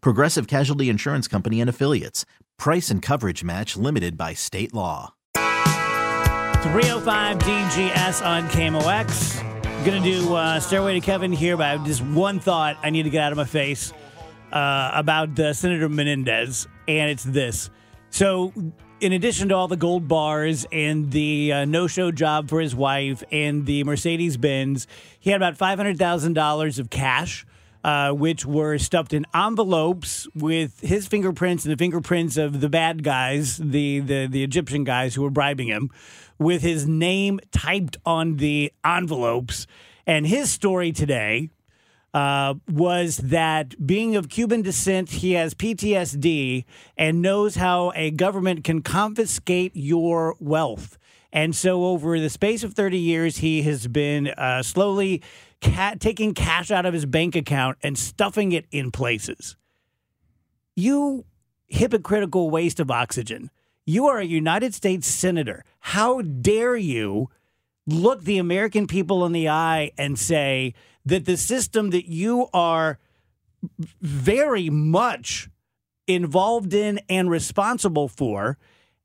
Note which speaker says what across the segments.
Speaker 1: Progressive Casualty Insurance Company and Affiliates. Price and coverage match limited by state law.
Speaker 2: 305 DGS on KMOX. Gonna do uh, Stairway to Kevin here, but I have just one thought I need to get out of my face uh, about uh, Senator Menendez, and it's this. So, in addition to all the gold bars and the uh, no show job for his wife and the Mercedes Benz, he had about $500,000 of cash. Uh, which were stuffed in envelopes with his fingerprints and the fingerprints of the bad guys, the, the the Egyptian guys who were bribing him, with his name typed on the envelopes. And his story today uh, was that being of Cuban descent, he has PTSD and knows how a government can confiscate your wealth. And so, over the space of 30 years, he has been uh, slowly ca- taking cash out of his bank account and stuffing it in places. You hypocritical waste of oxygen. You are a United States Senator. How dare you look the American people in the eye and say that the system that you are very much involved in and responsible for,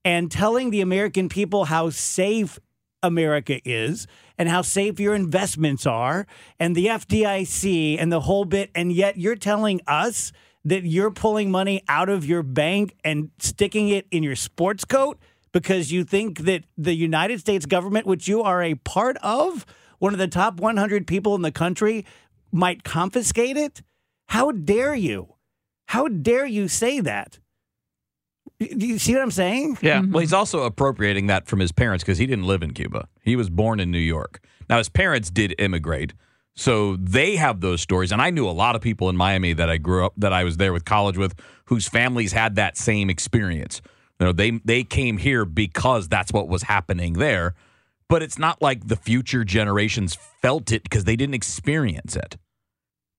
Speaker 2: and telling the American people how safe America is and how safe your investments are and the FDIC and the whole bit. And yet you're telling us that you're pulling money out of your bank and sticking it in your sports coat because you think that the United States government, which you are a part of, one of the top 100 people in the country, might confiscate it? How dare you? How dare you say that? Do you see what I'm saying?
Speaker 3: Yeah. Mm-hmm. Well, he's also appropriating that from his parents because he didn't live in Cuba. He was born in New York. Now, his parents did immigrate. So they have those stories. And I knew a lot of people in Miami that I grew up, that I was there with college with, whose families had that same experience. You know, they, they came here because that's what was happening there. But it's not like the future generations felt it because they didn't experience it.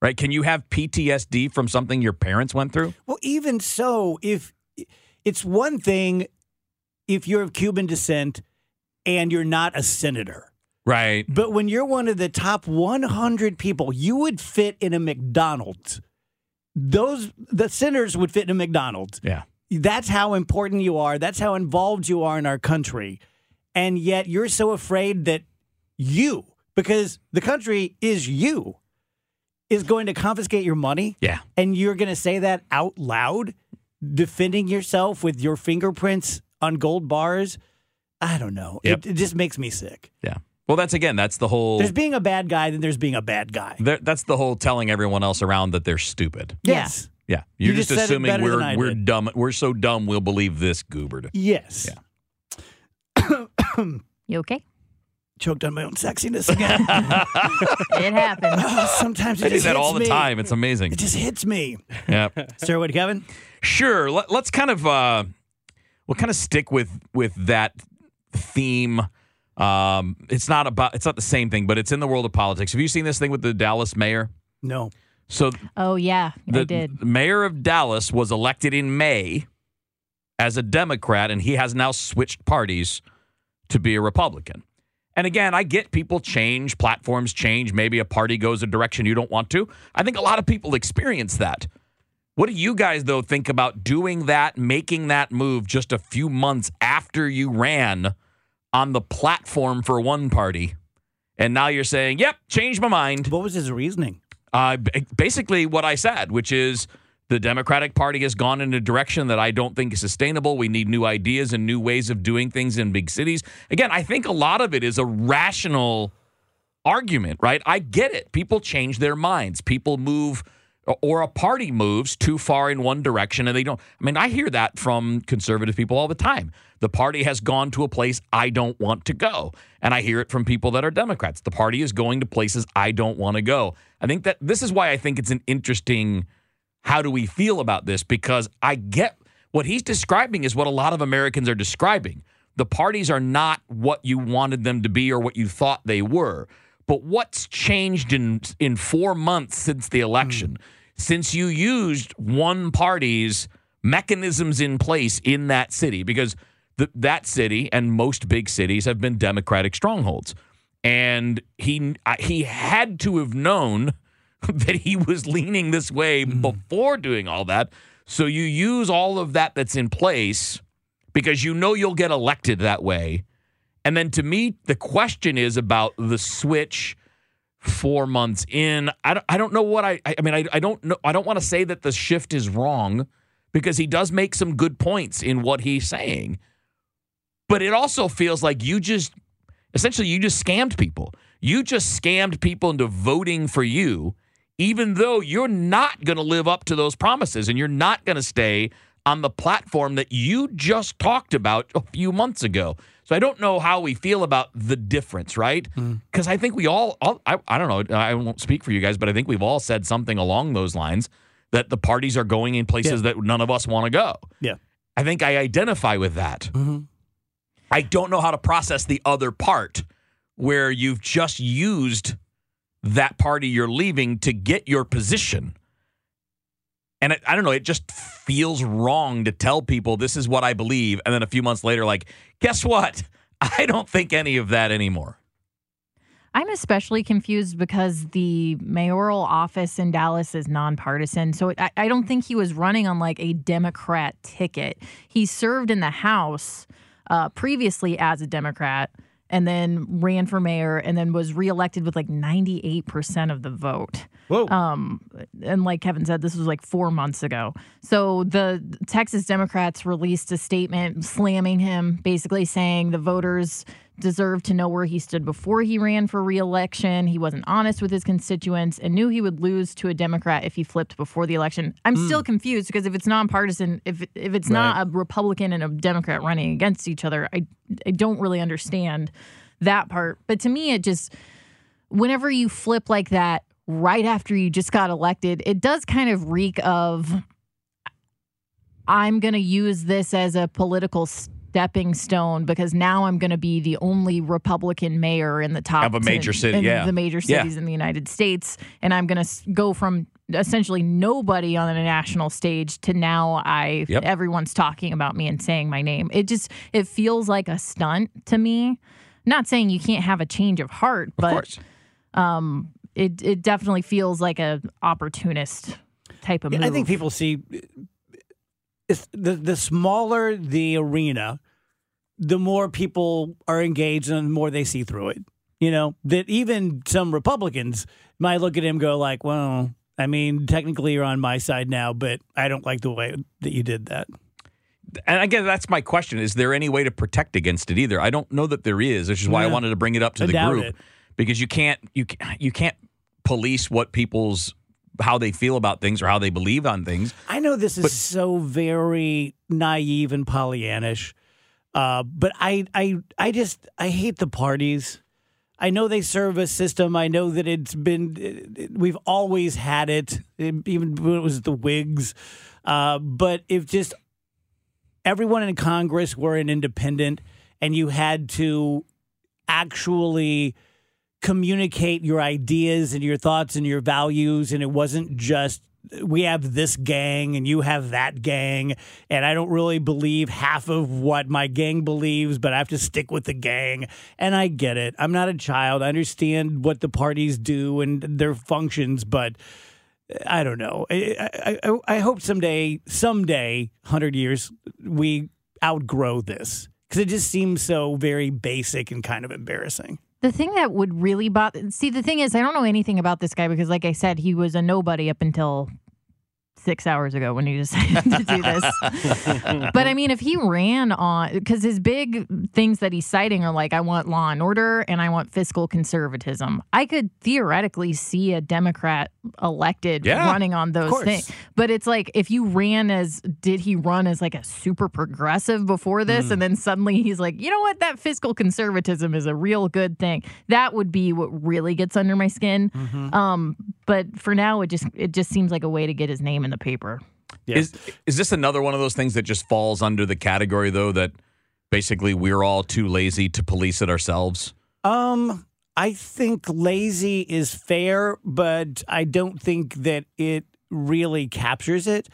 Speaker 3: Right? Can you have PTSD from something your parents went through?
Speaker 2: Well, even so, if it's one thing if you're of Cuban descent and you're not a senator.
Speaker 3: Right.
Speaker 2: But when you're one of the top 100 people, you would fit in a McDonald's. Those the senators would fit in a McDonald's.
Speaker 3: Yeah.
Speaker 2: That's how important you are. That's how involved you are in our country. And yet you're so afraid that you, because the country is you, is going to confiscate your money.
Speaker 3: Yeah.
Speaker 2: And you're going to say that out loud, defending yourself with your fingerprints on gold bars. I don't know.
Speaker 3: Yep.
Speaker 2: It, it just makes me sick.
Speaker 3: Yeah. Well, that's again, that's the whole.
Speaker 2: There's being a bad guy, then there's being a bad guy.
Speaker 3: there- that's the whole telling everyone else around that they're stupid.
Speaker 2: Yes.
Speaker 3: Yeah.
Speaker 2: You
Speaker 3: You're
Speaker 2: just
Speaker 3: just, assuming
Speaker 2: better than I
Speaker 3: we're we're
Speaker 2: did.
Speaker 3: dumb. We're so dumb we'll believe this goobered.
Speaker 2: Yes.
Speaker 3: Yeah.
Speaker 4: You okay?
Speaker 2: Choked on my own sexiness again.
Speaker 4: It happens.
Speaker 2: Oh, sometimes it
Speaker 3: I do
Speaker 2: just
Speaker 3: that
Speaker 2: hits
Speaker 3: all the
Speaker 2: me.
Speaker 3: time. It's amazing.
Speaker 2: It just hits me.
Speaker 3: yeah.
Speaker 2: Stairway to Kevin?
Speaker 3: Sure. Let, let's kind of uh, we'll kind of stick with with that theme. Um, it's not about it's not the same thing, but it's in the world of politics. Have you seen this thing with the Dallas mayor?
Speaker 2: No.
Speaker 3: So
Speaker 4: Oh yeah, I did.
Speaker 3: the
Speaker 4: did.
Speaker 3: mayor of Dallas was elected in May as a Democrat, and he has now switched parties to be a Republican. And again, I get people change, platforms change. Maybe a party goes a direction you don't want to. I think a lot of people experience that. What do you guys, though, think about doing that, making that move just a few months after you ran on the platform for one party? And now you're saying, yep, change my mind.
Speaker 2: What was his reasoning?
Speaker 3: Uh, basically, what I said, which is The Democratic Party has gone in a direction that I don't think is sustainable. We need new ideas and new ways of doing things in big cities. Again, I think a lot of it is a rational argument, right? I get it. People change their minds. People move or a party moves too far in one direction and they don't. I mean, I hear that from conservative people all the time. The party has gone to a place I don't want to go. And I hear it from people that are Democrats. The party is going to places I don't want to go. I think that this is why I think it's an interesting how do we feel about this because I get what he's describing is what a lot of Americans are describing. The parties are not what you wanted them to be or what you thought they were. But what's changed in in 4 months since the election? Hmm. Since you used one party's mechanisms in place in that city because th- that city and most big cities have been democratic strongholds. And he he had to have known that he was leaning this way hmm. before doing all that. So you use all of that that's in place because you know you'll get elected that way. And then to me, the question is about the switch four months in. I don't, I don't know what I, I I mean, I, I don't know. I don't want to say that the shift is wrong because he does make some good points in what he's saying. But it also feels like you just, essentially, you just scammed people. You just scammed people into voting for you, even though you're not going to live up to those promises and you're not going to stay on the platform that you just talked about a few months ago. So I don't know how we feel about the difference, right? Because I think we all, all I, I don't know, I won't speak for you guys, but I think we've all said something along those lines that the parties are going in places that none of us want to go.
Speaker 2: Yeah.
Speaker 3: I think I identify with that.
Speaker 2: Mm-hmm.
Speaker 3: I don't know how to process the other part where you've just used that party you're leaving to get your position. And it, I don't know, it just feels wrong to tell people this is what I believe. And then a few months later, like, guess what? I don't think any of that anymore.
Speaker 4: I'm especially confused because the mayoral office in Dallas is nonpartisan. So I, I don't think he was running on like a Democrat ticket. He served in the House uh, previously as a Democrat and then ran for mayor and then was reelected with like 98% of the vote.
Speaker 2: Whoa.
Speaker 4: Um, and like Kevin said, this was like four months ago. So the Texas Democrats released a statement slamming him, basically saying the voters deserve to know where he stood before he ran for reelection. He wasn't honest with his constituents and knew he would lose to a Democrat if he flipped before the election. I'm hmm. still confused because if it's nonpartisan, if if it's not a Republican and a Democrat running against each other, I I don't really understand that part. But to me, it just whenever you flip like that right after you just got elected, it does kind of reek of I'm going to use this as a political stepping stone because now I'm going to be the only Republican mayor in the top
Speaker 3: Of a major
Speaker 4: 10
Speaker 3: city,
Speaker 4: in
Speaker 3: yeah.
Speaker 4: the major
Speaker 3: Yeah.
Speaker 4: cities in the United States, and I'm going to go from essentially nobody on a national stage to now I
Speaker 3: Yep.
Speaker 4: everyone's talking about me and saying my name. It just it feels like a stunt to me. Not saying you can't have a change of heart,
Speaker 3: Of
Speaker 4: but
Speaker 3: course.
Speaker 4: um, it it definitely feels like a opportunist type of move.
Speaker 2: I think people see the the smaller the arena, the more people are engaged and the more they see through it. You know that even some Republicans might look at him and go like, "Well, I mean, technically you're on my side now, but I don't like the way that you did that."
Speaker 3: And again, that's my question. Is there any way to protect against it either? I don't know that there is, which is why I wanted to bring it up to
Speaker 2: I
Speaker 3: the group
Speaker 2: it.
Speaker 3: because you can't you you can't police what people's how they feel about things or how they believe on things.
Speaker 2: I know this is so very naive and Pollyannish, uh, but I, I, I just I hate the parties. I know they serve a system. I know that it's been it- it- we've always had it, even when it was the Whigs. Uh, but if just everyone in Congress were an independent, and you had to actually communicate your ideas and your thoughts and your values and it wasn't just we have this gang and you have that gang and I don't really believe half of what my gang believes but I have to stick with the gang and I get it. I'm not a child. I understand what the parties do and their functions but I don't know. I, I, I, hope someday, someday, 100 years, we outgrow this because it just seems so very basic and kind of embarrassing.
Speaker 4: The thing that would really bother see the thing is I don't know anything about this guy because like I said he was a nobody up until six hours ago when he decided to do this. but I mean, if he ran on, because his big things that he's citing are like, I want law and order and I want fiscal conservatism. I could theoretically see a Democrat elected
Speaker 3: Yeah,
Speaker 4: running on those things. But it's like, if you ran as, did he run as like a super progressive before this? And then suddenly he's like, you know what? That fiscal conservatism is a real good thing. That would be what really gets under my skin. Um, but for now, it just it just seems like a way to get his name in the paper.
Speaker 2: Yeah.
Speaker 3: Is is this another one of those things that just falls under the category though that basically we're all too lazy to police it ourselves?
Speaker 2: Um, I think lazy is fair, but I don't think that it really captures it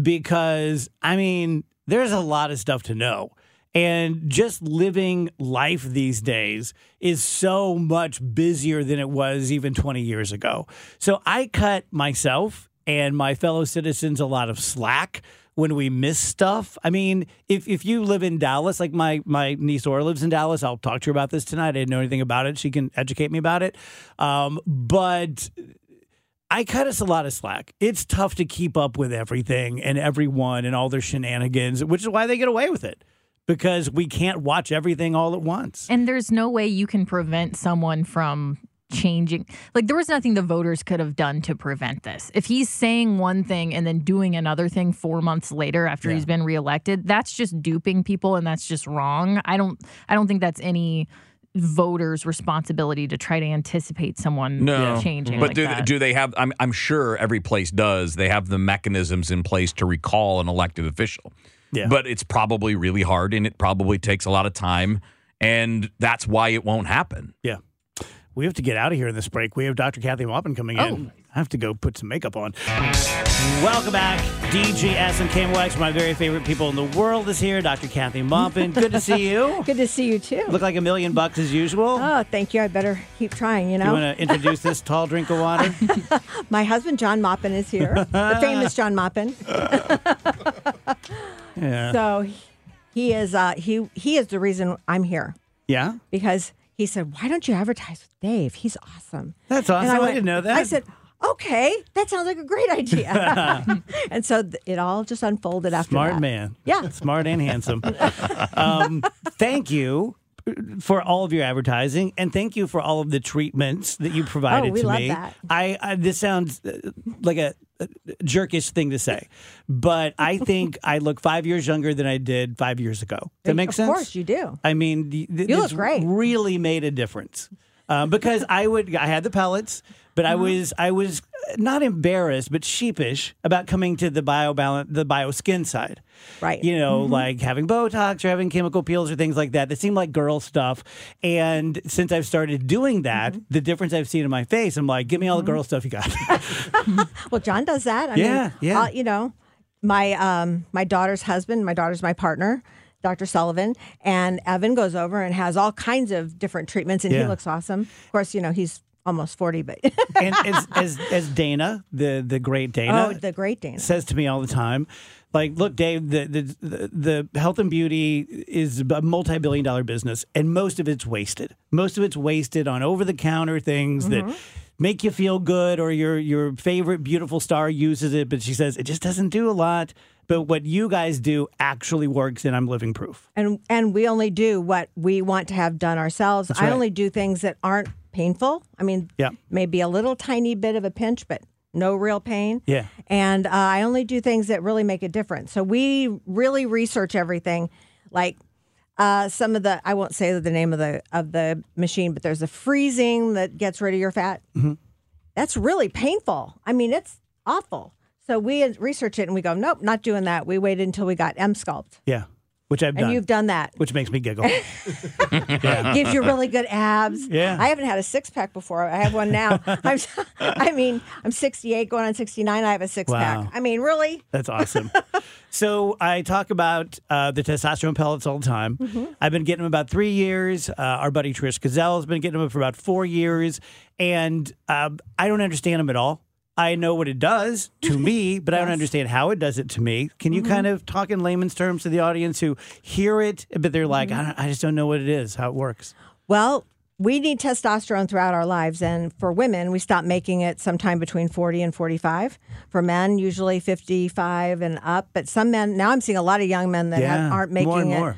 Speaker 2: because I mean, there's a lot of stuff to know. And just living life these days is so much busier than it was even 20 years ago. So I cut myself and my fellow citizens a lot of slack when we miss stuff. I mean, if, if you live in Dallas, like my, my niece Aura lives in Dallas, I'll talk to her about this tonight. I didn't know anything about it. She can educate me about it. Um, but I cut us a lot of slack. It's tough to keep up with everything and everyone and all their shenanigans, which is why they get away with it because we can't watch everything all at once.
Speaker 4: And there's no way you can prevent someone from changing. Like there was nothing the voters could have done to prevent this. If he's saying one thing and then doing another thing 4 months later after he's been reelected, that's just duping people and that's just wrong. I don't I don't think that's any voters responsibility to try to anticipate someone
Speaker 3: No,
Speaker 4: changing
Speaker 3: But
Speaker 4: like
Speaker 3: do
Speaker 4: that.
Speaker 3: do they have? I'm I'm sure every place does. They have the mechanisms in place to recall an elected official.
Speaker 2: Yeah.
Speaker 3: But it's probably really hard, and it probably takes a lot of time, and that's why it won't happen.
Speaker 2: Yeah. We have to get out of here in this break. We have Dr. Kathy Maupin coming in. I have to go put some makeup on. Welcome back. DGS and KMOX, my very favorite people in the world, is here. Dr. Kathy Maupin. Good to see you.
Speaker 5: Good to see you too.
Speaker 2: Look like a million bucks as usual.
Speaker 5: Oh, thank you. I better keep trying. You know.
Speaker 2: you want to introduce this tall drink of water?
Speaker 5: my husband John Maupin is here, the famous John Maupin.
Speaker 2: Yeah.
Speaker 5: So he is uh, he he is the reason I'm here
Speaker 2: Yeah?
Speaker 5: because he said, "Why don't you advertise with Dave? He's awesome."
Speaker 2: That's awesome. I,
Speaker 5: went-
Speaker 2: didn't know that.
Speaker 5: I said, "Okay, that sounds like a great idea." and so th- it all just unfolded after that.
Speaker 2: Smart
Speaker 5: that.
Speaker 2: man.
Speaker 5: Yeah.
Speaker 2: Smart and handsome. um, thank you for all of your advertising and thank you for all of the treatments that you provided
Speaker 5: Oh, we
Speaker 2: to
Speaker 5: love
Speaker 2: me.
Speaker 5: that.
Speaker 2: I, I this sounds uh, like a jerkish thing to say, but I think I look 5 years younger than I did 5 years ago. That makes
Speaker 5: of
Speaker 2: sense?
Speaker 5: Of course, you do.
Speaker 2: I mean, the,
Speaker 5: You look great.
Speaker 2: Really made a difference um, because I would. I had the pellets, but. I was I was not embarrassed, but sheepish about coming to the bio balance, the bio skin side.
Speaker 5: Right.
Speaker 2: You know,
Speaker 5: Mm-hmm.
Speaker 2: like having Botox or having chemical peels or things like that. That seemed like girl stuff. And since I've started doing that,
Speaker 5: Mm-hmm.
Speaker 2: the difference I've seen in my face, I'm like, give me all the girl stuff you got.
Speaker 5: Well, John does that. I
Speaker 2: Yeah,
Speaker 5: mean,
Speaker 2: yeah.
Speaker 5: uh, you know, my um, my daughter's husband, my daughter's my partner, Dr. Sullivan, and Evan goes over and has all kinds of different treatments, and
Speaker 2: Yeah.
Speaker 5: he looks awesome. Of course, you know he's almost forty, but
Speaker 2: and as, as as Dana, the the great Dana,
Speaker 5: oh, the great Dana.
Speaker 2: says to me all the time, like, look, Dave, the the the, health and beauty is a multi-billion dollar business, and most of it's wasted. Most of it's wasted on over-the-counter things
Speaker 5: Mm-hmm.
Speaker 2: that make you feel good, or your your favorite beautiful star uses it, but she says it just doesn't do a lot. But what you guys do actually works, and I'm living proof.
Speaker 5: and and we only do what we want to have done ourselves. I only do things that aren't painful. I mean,
Speaker 2: Yeah.
Speaker 5: maybe a little tiny bit of a pinch, but no real pain.
Speaker 2: Yeah.
Speaker 5: And uh, I only do things that really make a difference. So we really research everything, like. Uh, some of the I won't say the name of the of the machine, but there's a freezing that gets rid of your fat.
Speaker 2: Mm-hmm.
Speaker 5: That's really painful. I mean, it's awful. So we research it and we go, nope, not doing that. We waited until we got Emsculpt,
Speaker 2: Yeah, which I've
Speaker 5: and
Speaker 2: done,
Speaker 5: you've done that
Speaker 2: which makes me giggle.
Speaker 5: gives you really good abs.
Speaker 2: Yeah.
Speaker 5: I haven't had a six pack before. I have one now. I'm, I mean, I'm 68 going on 69. I have a six
Speaker 2: Wow.
Speaker 5: pack. I mean, really?
Speaker 2: That's awesome. so I talk about uh, the testosterone pellets all the time.
Speaker 5: Mm-hmm.
Speaker 2: I've been getting them about three years. Uh, our buddy Trish Gazall has been getting them for about four years, and um, I don't understand them at all. I know what it does to me, but I don't understand how it does it to me. Can you
Speaker 5: Mm-hmm.
Speaker 2: kind of talk in layman's terms to the audience who hear it, but they're like,
Speaker 5: Mm-hmm.
Speaker 2: I, don't, I just don't know what it is, how it works?
Speaker 5: Well, we need testosterone throughout our lives. And for women, we stop making it sometime between 40 and 45. For men, usually 55 and up. But some men, now I'm seeing a lot of young men that
Speaker 2: Yeah,
Speaker 5: have, aren't making
Speaker 2: more and
Speaker 5: it.
Speaker 2: more.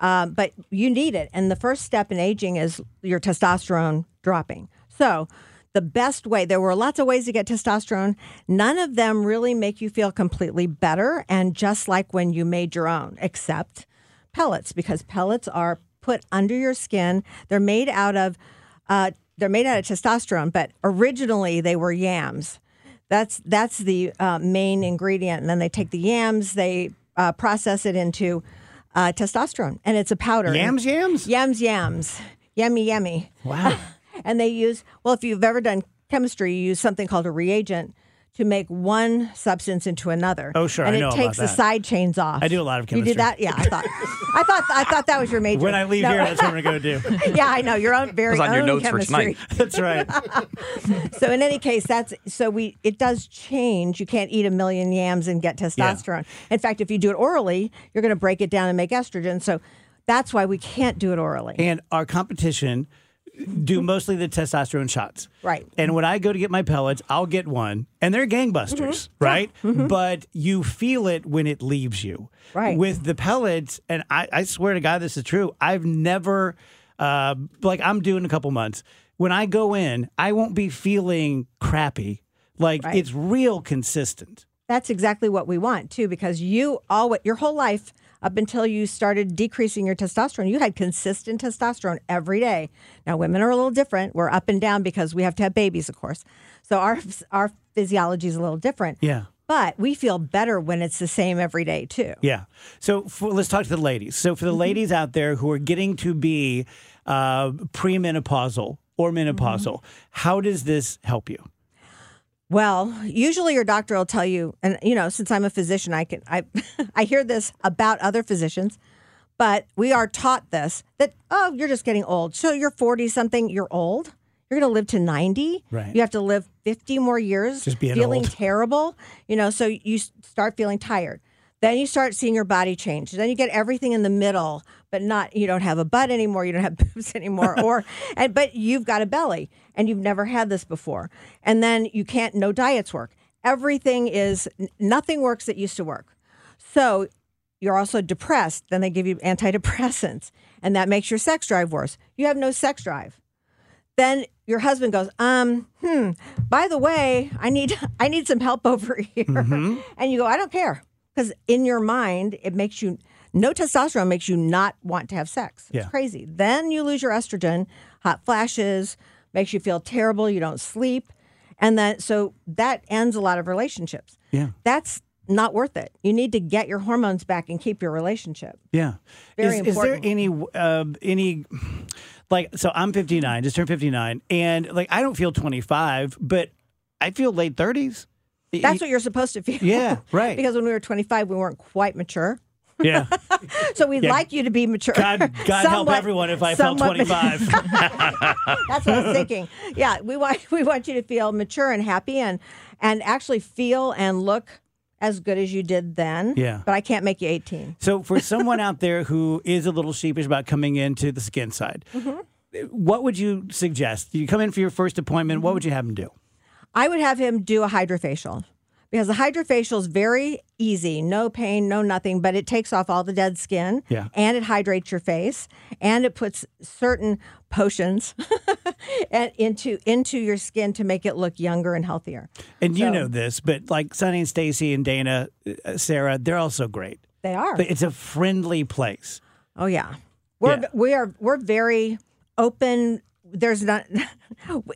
Speaker 5: Um, but you need it. And the first step in aging is your testosterone dropping. So, the best way, there were lots of ways to get testosterone. None of them really make you feel completely better and just like when you made your own, except pellets, because pellets are put under your skin. They're made out of, uh, they're made out of testosterone, but originally they were yams. That's that's the uh, main ingredient, and then they take the yams, they uh, process it into uh, testosterone, and it's a powder.
Speaker 2: Yams, yams.
Speaker 5: Yams, yams. Yummy, yummy.
Speaker 2: Wow.
Speaker 5: And they use, well, if you've ever done chemistry, you use something called a reagent to make one substance into another.
Speaker 2: Oh, sure,
Speaker 5: And
Speaker 2: I
Speaker 5: it
Speaker 2: know about
Speaker 5: takes the side chains off.
Speaker 2: I do a lot of chemistry.
Speaker 5: You
Speaker 2: chemistry.
Speaker 5: did that? Yeah, I thought. I thought. I thought that was your major.
Speaker 2: When I leave
Speaker 5: No.
Speaker 2: here, that's what I'm going to go do.
Speaker 5: yeah, I know your own very
Speaker 3: was on your
Speaker 5: own
Speaker 3: notes for tonight.
Speaker 2: That's right.
Speaker 5: So in any case, that's so we it does change. You can't eat a million yams and get testosterone. In fact, if you do it orally, you're going to break it down and make estrogen. So that's why we can't do it orally.
Speaker 2: And our competition do mostly the testosterone shots.
Speaker 5: Right.
Speaker 2: And when I go to get my pellets, I'll get one, and they're gangbusters,
Speaker 5: Mm-hmm.
Speaker 2: right? But you feel it when it leaves you.
Speaker 5: Right.
Speaker 2: With the pellets, and I, I swear to God, this is true. I've never, uh, like, I'm doing a couple months. When I go in, I won't be feeling crappy. Like,
Speaker 5: Right.
Speaker 2: it's real consistent.
Speaker 5: That's exactly what we want too, because you all your whole life up until you started decreasing your testosterone, you had consistent testosterone every day. Now women are a little different. We're up and down because we have to have babies, of course. So our our physiology is a little different.
Speaker 2: Yeah.
Speaker 5: But we feel better when it's the same every day too.
Speaker 2: Yeah. So for, let's talk to the ladies. So for the ladies out there who are getting to be uh, premenopausal or menopausal, how does this help you?
Speaker 5: Well, usually your doctor will tell you, and you know, since I'm a physician, I can I I hear this about other physicians, but we are taught this that oh, you're just getting old. So you're 40 something, you're old. You're going to live to 90.
Speaker 2: Right.
Speaker 5: You have to live 50 more years
Speaker 2: Just being
Speaker 5: feeling
Speaker 2: old.
Speaker 5: terrible. You know, so you start feeling tired. Then you start seeing your body change. Then you get everything in the middle, but not you don't have a butt anymore, you don't have boobs anymore, or and but you've got a belly and you've never had this before. And then you can't no diets work. Everything is nothing works that used to work. So you're also depressed. Then they give you antidepressants, and that makes your sex drive worse. You have no sex drive. Then your husband goes, um, hmm. By the way, I need I need some help over here, and you go, I don't care, because in your mind it makes you no testosterone makes you not want to have sex. It's
Speaker 2: Yeah.
Speaker 5: crazy. Then you lose your estrogen, hot flashes, makes you feel terrible. You don't sleep, and then so that ends a lot of relationships.
Speaker 2: Yeah.
Speaker 5: That's not worth it. You need to get your hormones back and keep your relationship.
Speaker 2: Yeah.
Speaker 5: Very
Speaker 2: is, is there any uh, any like so I'm 59, just turned 59 and like I don't feel 25, but I feel late 30s.
Speaker 5: That's what you're supposed to feel.
Speaker 2: Yeah, right.
Speaker 5: because when we were 25, we weren't quite mature.
Speaker 2: Yeah.
Speaker 5: So we'd
Speaker 2: Yeah.
Speaker 5: like you to be mature.
Speaker 2: God God help everyone if I felt 25.
Speaker 5: That's what I was thinking. Yeah, we want we want you to feel mature and happy and and actually feel and look as good as you did then.
Speaker 2: Yeah.
Speaker 5: But I can't make you 18.
Speaker 2: So, for someone out there who is a little sheepish about coming into the skin side,
Speaker 5: Mm-hmm.
Speaker 2: what would you suggest? You come in for your first appointment. What would you have him do?
Speaker 5: I would have him do a hydrofacial because the hydrofacial is very easy, no pain, no nothing, but it takes off all the dead skin
Speaker 2: Yeah.
Speaker 5: and it hydrates your face and it puts certain potions and into into your skin to make it look younger and healthier.
Speaker 2: And you know this, but like Sonny and Stacy and Dana, uh, Sarah, they're also great.
Speaker 5: They are.
Speaker 2: But it's a friendly place.
Speaker 5: Oh yeah, we're
Speaker 2: Yeah.
Speaker 5: we are we're very open. There's not.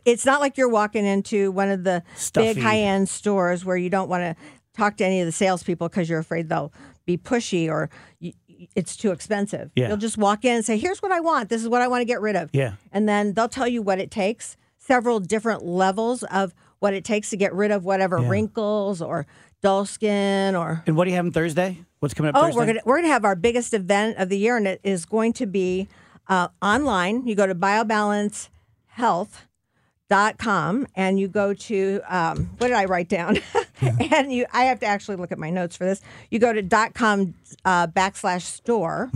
Speaker 5: It's not like you're walking into one of the
Speaker 2: Stuffy.
Speaker 5: big high end stores where you don't want to talk to any of the salespeople because you're afraid they'll be pushy or y it's too expensive.
Speaker 2: Yeah.
Speaker 5: You'll just walk in and say, "Here's what I want. This is what I want to get rid of."
Speaker 2: Yeah.
Speaker 5: and then they'll tell you what it takes. Several different levels of what it takes to get rid of whatever
Speaker 2: Yeah.
Speaker 5: wrinkles or dull skin or
Speaker 2: And what do you have on Thursday? What's coming up
Speaker 5: Oh,
Speaker 2: Thursday?
Speaker 5: we're gonna we're gonna have our biggest event of the year, and it is going to be uh, online. You go to biobalancehealth.com and you go to um, what did I write down? and you, I have to actually look at my notes for this. You go to dot com uh, backslash store,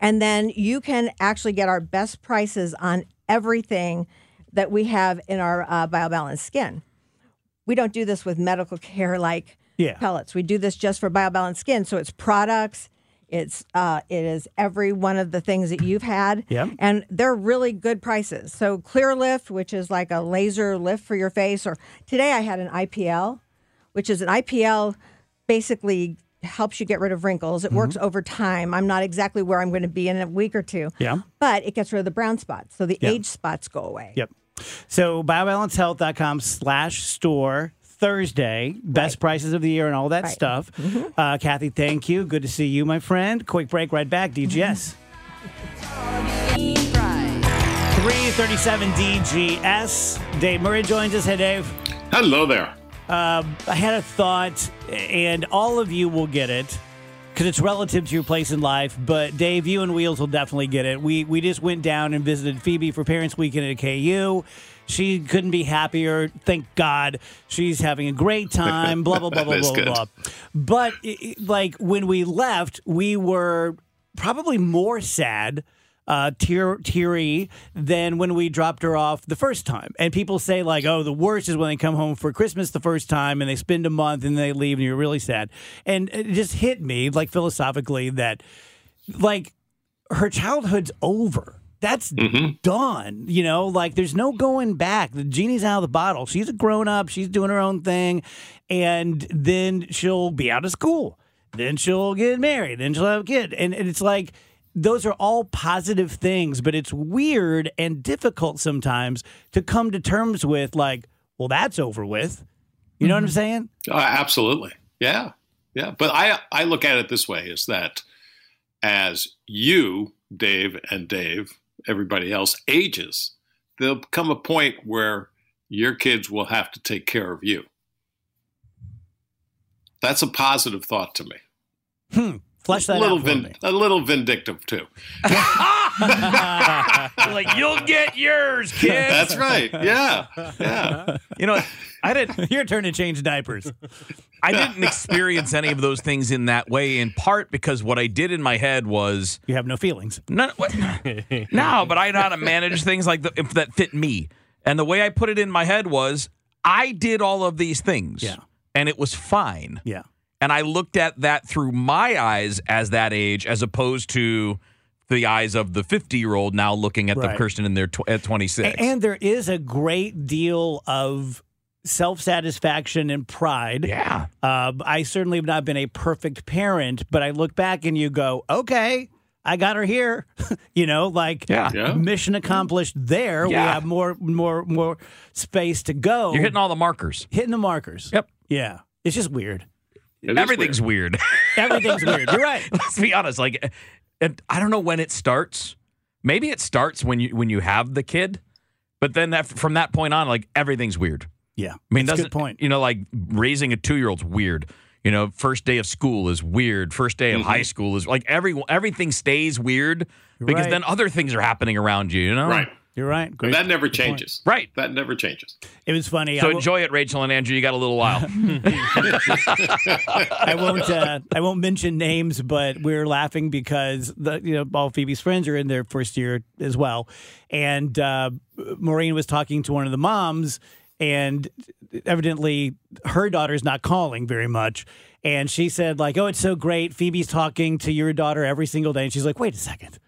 Speaker 5: and then you can actually get our best prices on everything that we have in our uh, BioBalance skin. We don't do this with medical care like
Speaker 2: Yeah.
Speaker 5: pellets. We do this just for BioBalance skin. So it's products. It's uh, it is every one of the things that you've had,
Speaker 2: Yep.
Speaker 5: and they're really good prices. So Clear Lift, which is like a laser lift for your face, or today I had an IPL, which is an IPL, basically helps you get rid of wrinkles. It works over time. I'm not exactly where I'm going to be in a week or two.
Speaker 2: Yeah.
Speaker 5: but it gets rid of the brown spots, so the
Speaker 2: Yeah.
Speaker 5: age spots go away.
Speaker 2: Yep. So biobalancehealth.com slash store Thursday, best prices of the year and all that
Speaker 5: Right.
Speaker 2: stuff. Uh, Kathy, thank you. Good to see you, my friend. Quick break, right back. DGS. 337 DGS. Dave Murray joins us. Hey, Dave.
Speaker 6: Hello there.
Speaker 2: I had a thought, and all of you will get it because it's relative to your place in life. But Dave, you and Wheels will definitely get it. We we just went down and visited Phoebe for Parents Weekend at KU. She couldn't be happier. Thank God, she's having a great time. Blah blah blah blah blah
Speaker 6: good.
Speaker 2: blah. But like when we left, we were probably more sad uh, tear, teary than when we dropped her off the first time. And people say like, "Oh, the worst is when they come home for Christmas the first time and they spend a month and they leave and you're really sad." And it just hit me like philosophically that like her childhood's over. That's done. You know, like there's no going back. The genie's out of the bottle. She's a grown up. She's doing her own thing. And then she'll be out of school. Then she'll get married. Then she'll have a kid. And, and it's like, those are all positive things, but it's weird and difficult sometimes to come to terms with, like, well, that's over with. You know what I'm saying?
Speaker 6: Uh, absolutely. Yeah. Yeah. But I, I look at it this way is that as you, Dave, and Dave, everybody else ages, there'll come a point where your kids will have to take care of you. That's a positive thought to me. Hmm.
Speaker 2: Flesh that
Speaker 6: a little
Speaker 2: out for
Speaker 6: vin-
Speaker 2: me.
Speaker 6: a little vindictive too.
Speaker 3: like you'll get yours, kid.
Speaker 6: That's right. Yeah. Yeah.
Speaker 3: you know, I didn't.
Speaker 2: Your turn to change diapers.
Speaker 3: I didn't experience any of those things in that way. In part because what I did in my head was
Speaker 2: You have no feelings.
Speaker 3: no, what, no, but I know how to manage things like the, if that fit me. And the way I put it in my head was, I did all of these things,
Speaker 2: Yeah.
Speaker 3: and it was fine.
Speaker 2: Yeah.
Speaker 3: And I looked at that through my eyes as that age, as opposed to the eyes of the 50 year old now looking at the person in their tw- at 26.
Speaker 2: And there is a great deal of self satisfaction and pride.
Speaker 3: yeah.
Speaker 2: Uh, I certainly have not been a perfect parent, but I look back and you go, okay, I got her here. you know, like
Speaker 3: Yeah.
Speaker 6: Yeah.
Speaker 2: mission accomplished there. We have more, more, more space to go.
Speaker 3: You're hitting all the markers.
Speaker 2: hitting the markers.
Speaker 3: Yep.
Speaker 2: Yeah. It's just weird.
Speaker 6: It is
Speaker 3: Everything's weird.
Speaker 2: Everything's weird. You're right.
Speaker 3: Let's be honest. Like, and I don't know when it starts. Maybe it starts when you when you have the kid, but then that from that point on, like everything's weird.
Speaker 2: Yeah.
Speaker 3: I mean,
Speaker 2: That's a
Speaker 3: doesn't
Speaker 2: good point.
Speaker 3: you know like raising a two year old's weird. You know, first day of school is weird. First day of high mm-hmm. school is like every everything stays weird because
Speaker 2: right.
Speaker 3: then other things are happening around you. You know,
Speaker 6: Right.
Speaker 2: You're right. Great.
Speaker 6: That never
Speaker 2: good point.
Speaker 6: changes.
Speaker 3: Right.
Speaker 6: That never changes.
Speaker 2: It was funny.
Speaker 3: So
Speaker 2: I
Speaker 3: enjoy it, Rachel and Andrew. You got a little while.
Speaker 2: I won't. Uh, I won't mention names, but we're laughing because the you know all Phoebe's friends are in their first year as well, and uh, Maureen was talking to one of the moms, and evidently her daughter's not calling very much, and she said like, "Oh, it's so great. Phoebe's talking to your daughter every single day," and she's like, "Wait a second.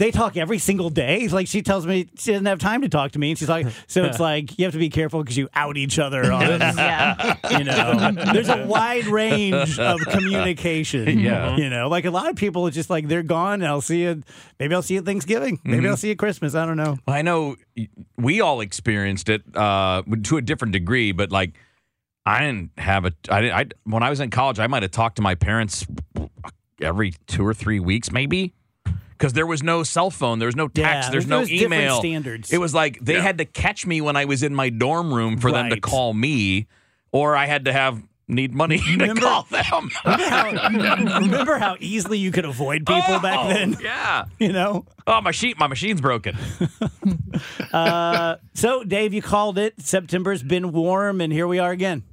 Speaker 2: They talk every single day. Like she tells me she doesn't have time to talk to me, and she's like, so it's like you have to be careful because you out each other on
Speaker 4: yeah.
Speaker 2: you know there's a wide range of communication
Speaker 3: Yeah.
Speaker 2: you know like a lot of people it's just like they're gone and i'll see you maybe i'll see you at thanksgiving maybe i'll see you at christmas i don't know
Speaker 3: I know we all experienced it uh, to a different degree, but like I didn't have a. I, didn't, I when I was in college, I might have talked to my parents every two or three weeks, maybe. Because there was no cell phone, there was no text,
Speaker 2: Yeah,
Speaker 3: there's
Speaker 2: there
Speaker 3: no
Speaker 2: was different
Speaker 3: email.
Speaker 2: standards.
Speaker 3: It was like they
Speaker 6: Yeah.
Speaker 3: had to catch me when I was in my dorm room for them to call me, or I had to have need money to
Speaker 2: Remember-
Speaker 3: call them.
Speaker 2: remember how easily you could avoid people back
Speaker 3: Oh,
Speaker 2: then
Speaker 3: Yeah.
Speaker 2: you know
Speaker 3: Oh, my sheet, my machine's broken.
Speaker 2: uh, so dave you called it september's been warm and here we are again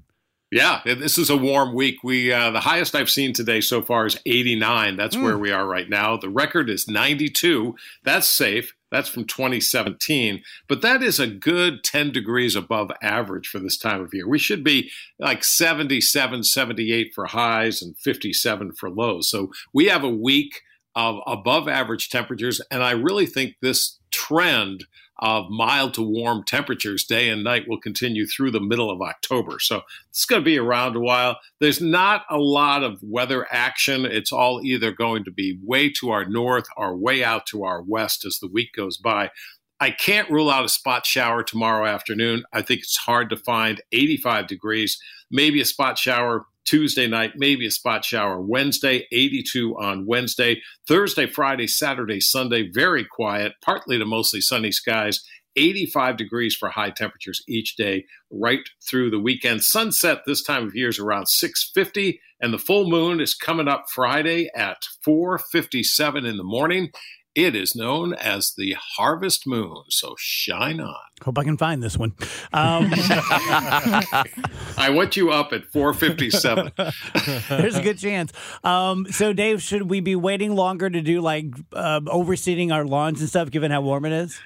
Speaker 6: Yeah, this is a warm week. We uh, the highest I've seen today so far is 89. That's where we are right now. The record is 92. That's safe. That's from 2017. But that is a good 10 degrees above average for this time of year. We should be like 77, 78 for highs and 57 for lows. So we have a week of above average temperatures. And I really think this trend of mild to warm temperatures day and night will continue through the middle of October. So it's going to be around a while. There's not a lot of weather action. It's all either going to be way to our north or way out to our west as the week goes by. I can't rule out a spot shower tomorrow afternoon. I think it's hard to find 85 degrees, maybe a spot shower Tuesday night, maybe a spot shower Wednesday, 82 on Wednesday. Thursday, Friday, Saturday, Sunday, very quiet, partly to mostly sunny skies. 85 degrees for high temperatures each day right through the weekend. Sunset this time of year is around 6:50 and the full moon is coming up Friday at 4:57 in the morning. It is known as the harvest moon, so shine on.
Speaker 2: Hope I can find this one. Um,
Speaker 6: I want you up at 457.
Speaker 2: there's a good chance. Um, so, Dave, should we be waiting longer to do like uh, overseeding our lawns and stuff, given how warm it is?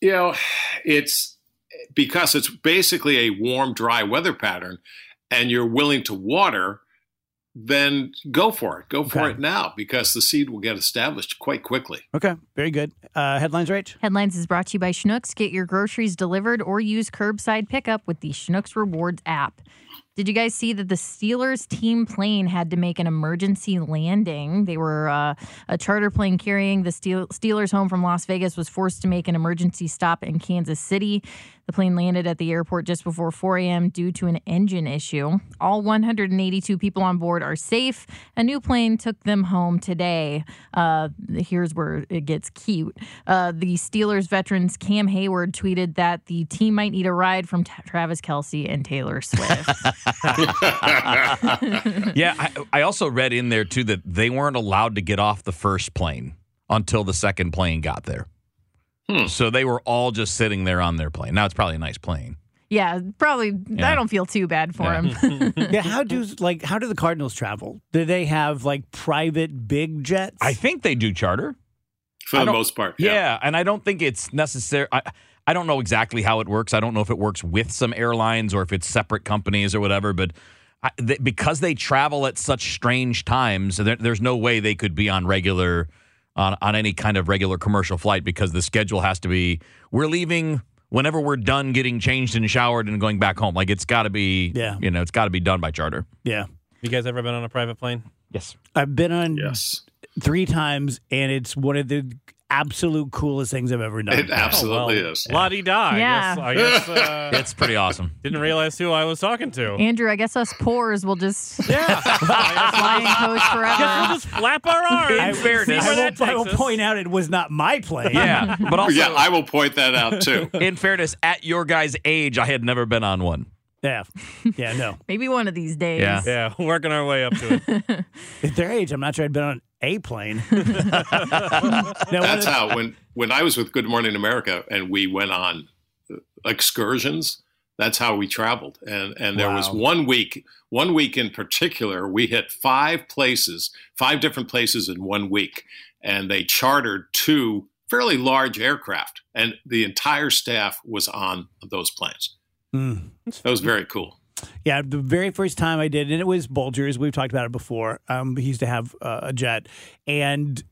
Speaker 6: You know, it's because it's basically a warm, dry weather pattern, and you're willing to water then go for it. Go for
Speaker 2: Okay.
Speaker 6: it now because the seed will get established quite quickly.
Speaker 2: Okay, very good. Uh, headlines, Rach?
Speaker 4: Headlines is brought to you by Schnucks. Get your groceries delivered or use curbside pickup with the Schnucks Rewards app. Did you guys see that the Steelers team plane had to make an emergency landing? They were uh, a charter plane carrying the Steel- Steelers home from Las Vegas was forced to make an emergency stop in Kansas City. The plane landed at the airport just before 4 a.m. due to an engine issue. All 182 people on board are safe. A new plane took them home today. Uh, here's where it gets cute. Uh, the Steelers veterans Cam Heyward tweeted that the team might need a ride from T- Travis Kelce and Taylor Swift.
Speaker 3: yeah, I, I also read in there too that they weren't allowed to get off the first plane until the second plane got there.
Speaker 6: Hmm.
Speaker 3: So they were all just sitting there on their plane. Now it's probably a nice plane.
Speaker 4: yeah, probably.
Speaker 3: Yeah.
Speaker 4: I don't feel too bad for
Speaker 3: Yeah.
Speaker 4: him.
Speaker 2: yeah, how do like how do the Cardinals travel? Do they have like private big jets?
Speaker 3: I think they do charter.
Speaker 6: For the most part.
Speaker 3: Yeah, and I don't think it's necessary. I, I don't know exactly how it works. I don't know if it works with some airlines or if it's separate companies or whatever. But I, th- because they travel at such strange times, there, there's no way they could be on regular on on any kind of regular commercial flight because the schedule has to be. We're leaving whenever we're done getting changed and showered and going back home. Like it's got to be.
Speaker 2: Yeah.
Speaker 3: You know, it's got to be done by charter.
Speaker 2: yeah.
Speaker 7: You guys ever been on a private plane?
Speaker 3: Yes.
Speaker 2: I've been on
Speaker 6: Yes.
Speaker 2: three times, and it's one of the absolute coolest things I've ever done.
Speaker 6: It absolutely is.
Speaker 7: La di da.
Speaker 4: Yeah.
Speaker 7: I guess, I guess uh,
Speaker 3: It's pretty awesome.
Speaker 7: didn't realize who I was talking to.
Speaker 4: Andrew, I guess us poors will just
Speaker 7: Yeah.
Speaker 4: fly and coast
Speaker 7: Guess we'll just flap our arms.
Speaker 3: In
Speaker 7: and
Speaker 3: fairness-
Speaker 7: see
Speaker 2: I will, I will point out it was not my play.
Speaker 3: Yeah, but also
Speaker 6: yeah, I will point that out too.
Speaker 3: in fairness, at your guys' age, I had never been on one.
Speaker 2: yeah, yeah. No,
Speaker 4: Maybe one of these days.
Speaker 3: Yeah.
Speaker 7: Yeah, working our way up to it.
Speaker 2: at their age, I'm not sure I'd been on a plane. no,
Speaker 6: That's
Speaker 2: of-
Speaker 6: how when when I was with Good Morning America and we went on uh, excursions. That's how we traveled, and and there was one week, one week in particular, we hit five places, five different places in one week, and they chartered two fairly large aircraft, and the entire staff was on those planes.
Speaker 2: Mm.
Speaker 6: That was very cool.
Speaker 2: Yeah, the very first time I did, and it was Bulger's. We've talked about it before. Um, he used to have uh, a jet, and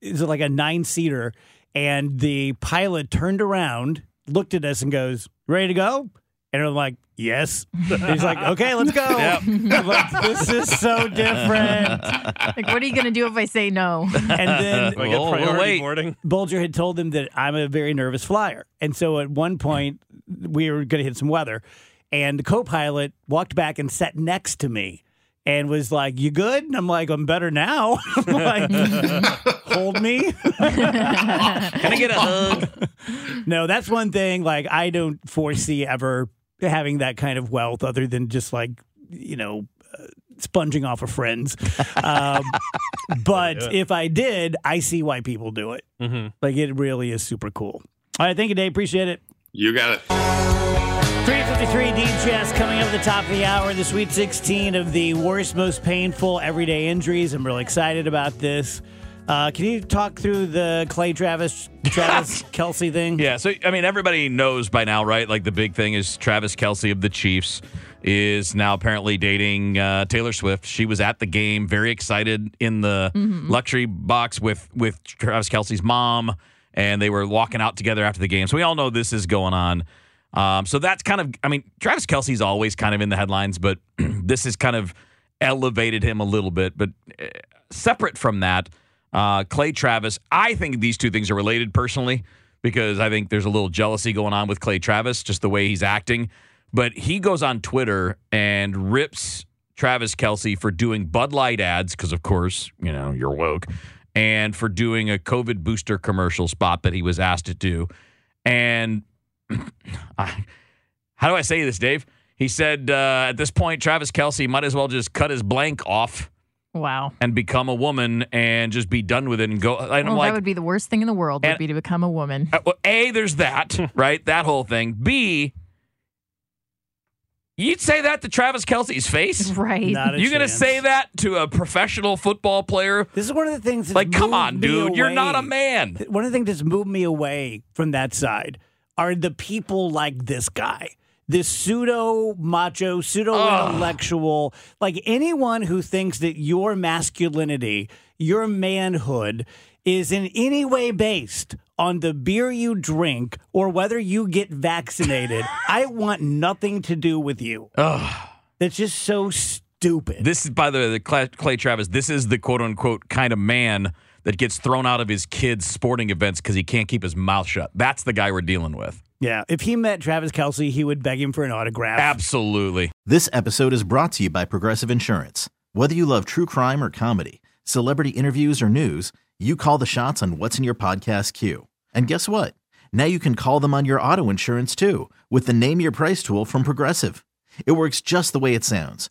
Speaker 2: it's like a nine seater. And the pilot turned around, looked at us, and goes, "Ready to go?" And I'm like, "Yes." He's like, "Okay, let's go." I'm like, this is so different.
Speaker 4: Like, what are you going to do if I say no?
Speaker 2: And then
Speaker 7: Do I get
Speaker 3: Oh,
Speaker 7: priority
Speaker 3: wait.
Speaker 7: boarding?
Speaker 2: Bulger had told him that I'm a very nervous flyer. And so at one point, we were going to hit some weather, and the co pilot walked back and sat next to me and was like, You good? And I'm like, I'm better now. I'm like, hold me.
Speaker 3: Can I get a hug?
Speaker 2: no, that's one thing. Like, I don't foresee ever having that kind of wealth other than just like, you know, uh, sponging off of friends. Um, but if I did, I see why people do it.
Speaker 7: hmm
Speaker 2: Like, it really is super cool. All right. Thank you, Dave. Appreciate it.
Speaker 6: You got it.
Speaker 2: 353 DGS coming up at the top of the hour, the Sweet 16 of the worst, most painful everyday injuries. I'm really excited about this. Uh, can you talk through the Clay Travis Travis Kelce thing?
Speaker 3: Yeah, so I mean, everybody knows by now, right? Like the big thing is Travis Kelce of the Chiefs is now apparently dating uh, Taylor Swift. She was at the game, very excited in the luxury box with with Travis Kelce's mom, and they were walking out together after the game. So we all know this is going on. Um, so that's kind of, I mean, Travis Kelce's always kind of in the headlines, but this has kind of elevated him a little bit. But uh, separate from that, uh, Clay Travis, I think these two things are related personally because I think there's a little jealousy going on with Clay Travis, just the way he's acting. But he goes on Twitter and rips Travis Kelce for doing Bud Light ads because, of course, you know, you're woke, and for doing a COVID booster commercial spot that he was asked to do. And I, how do I say this, Dave? He said uh, at this point, Travis Kelce might as well just cut his blank off
Speaker 4: Wow.
Speaker 3: and become a woman and just be done with it and go. And I'm
Speaker 4: Well,
Speaker 3: like,
Speaker 4: that would be the worst thing in the world. Would be to become a woman.
Speaker 3: uh, well, A, there's that, right? That whole thing. B, you'd say that to Travis Kelce's face?
Speaker 4: Right.
Speaker 3: You're going to say that to a professional football player?
Speaker 2: This is one of the things. That's
Speaker 3: Like, come on,
Speaker 2: me
Speaker 3: dude. You're not a man.
Speaker 2: One of the things that's moved me away from that side are the people like this guy. This pseudo macho, pseudo intellectual, like anyone who thinks that your masculinity, your manhood is in any way based on the beer you drink or whether you get vaccinated, I want nothing to do with you. That's just so stupid.
Speaker 3: This is, by the way, the Clay, Clay Travis, this is the quote unquote kind of man that gets thrown out of his kids' sporting events because he can't keep his mouth shut. That's the guy we're dealing with.
Speaker 2: yeah, if he met Travis Kelce, he would beg him for an autograph.
Speaker 3: Absolutely.
Speaker 1: This episode is brought to you by Progressive Insurance. Whether you love true crime or comedy, celebrity interviews or news, you call the shots on what's in your podcast queue. And guess what? Now you can call them on your auto insurance too with the Name Your Price tool from Progressive. It works just the way it sounds.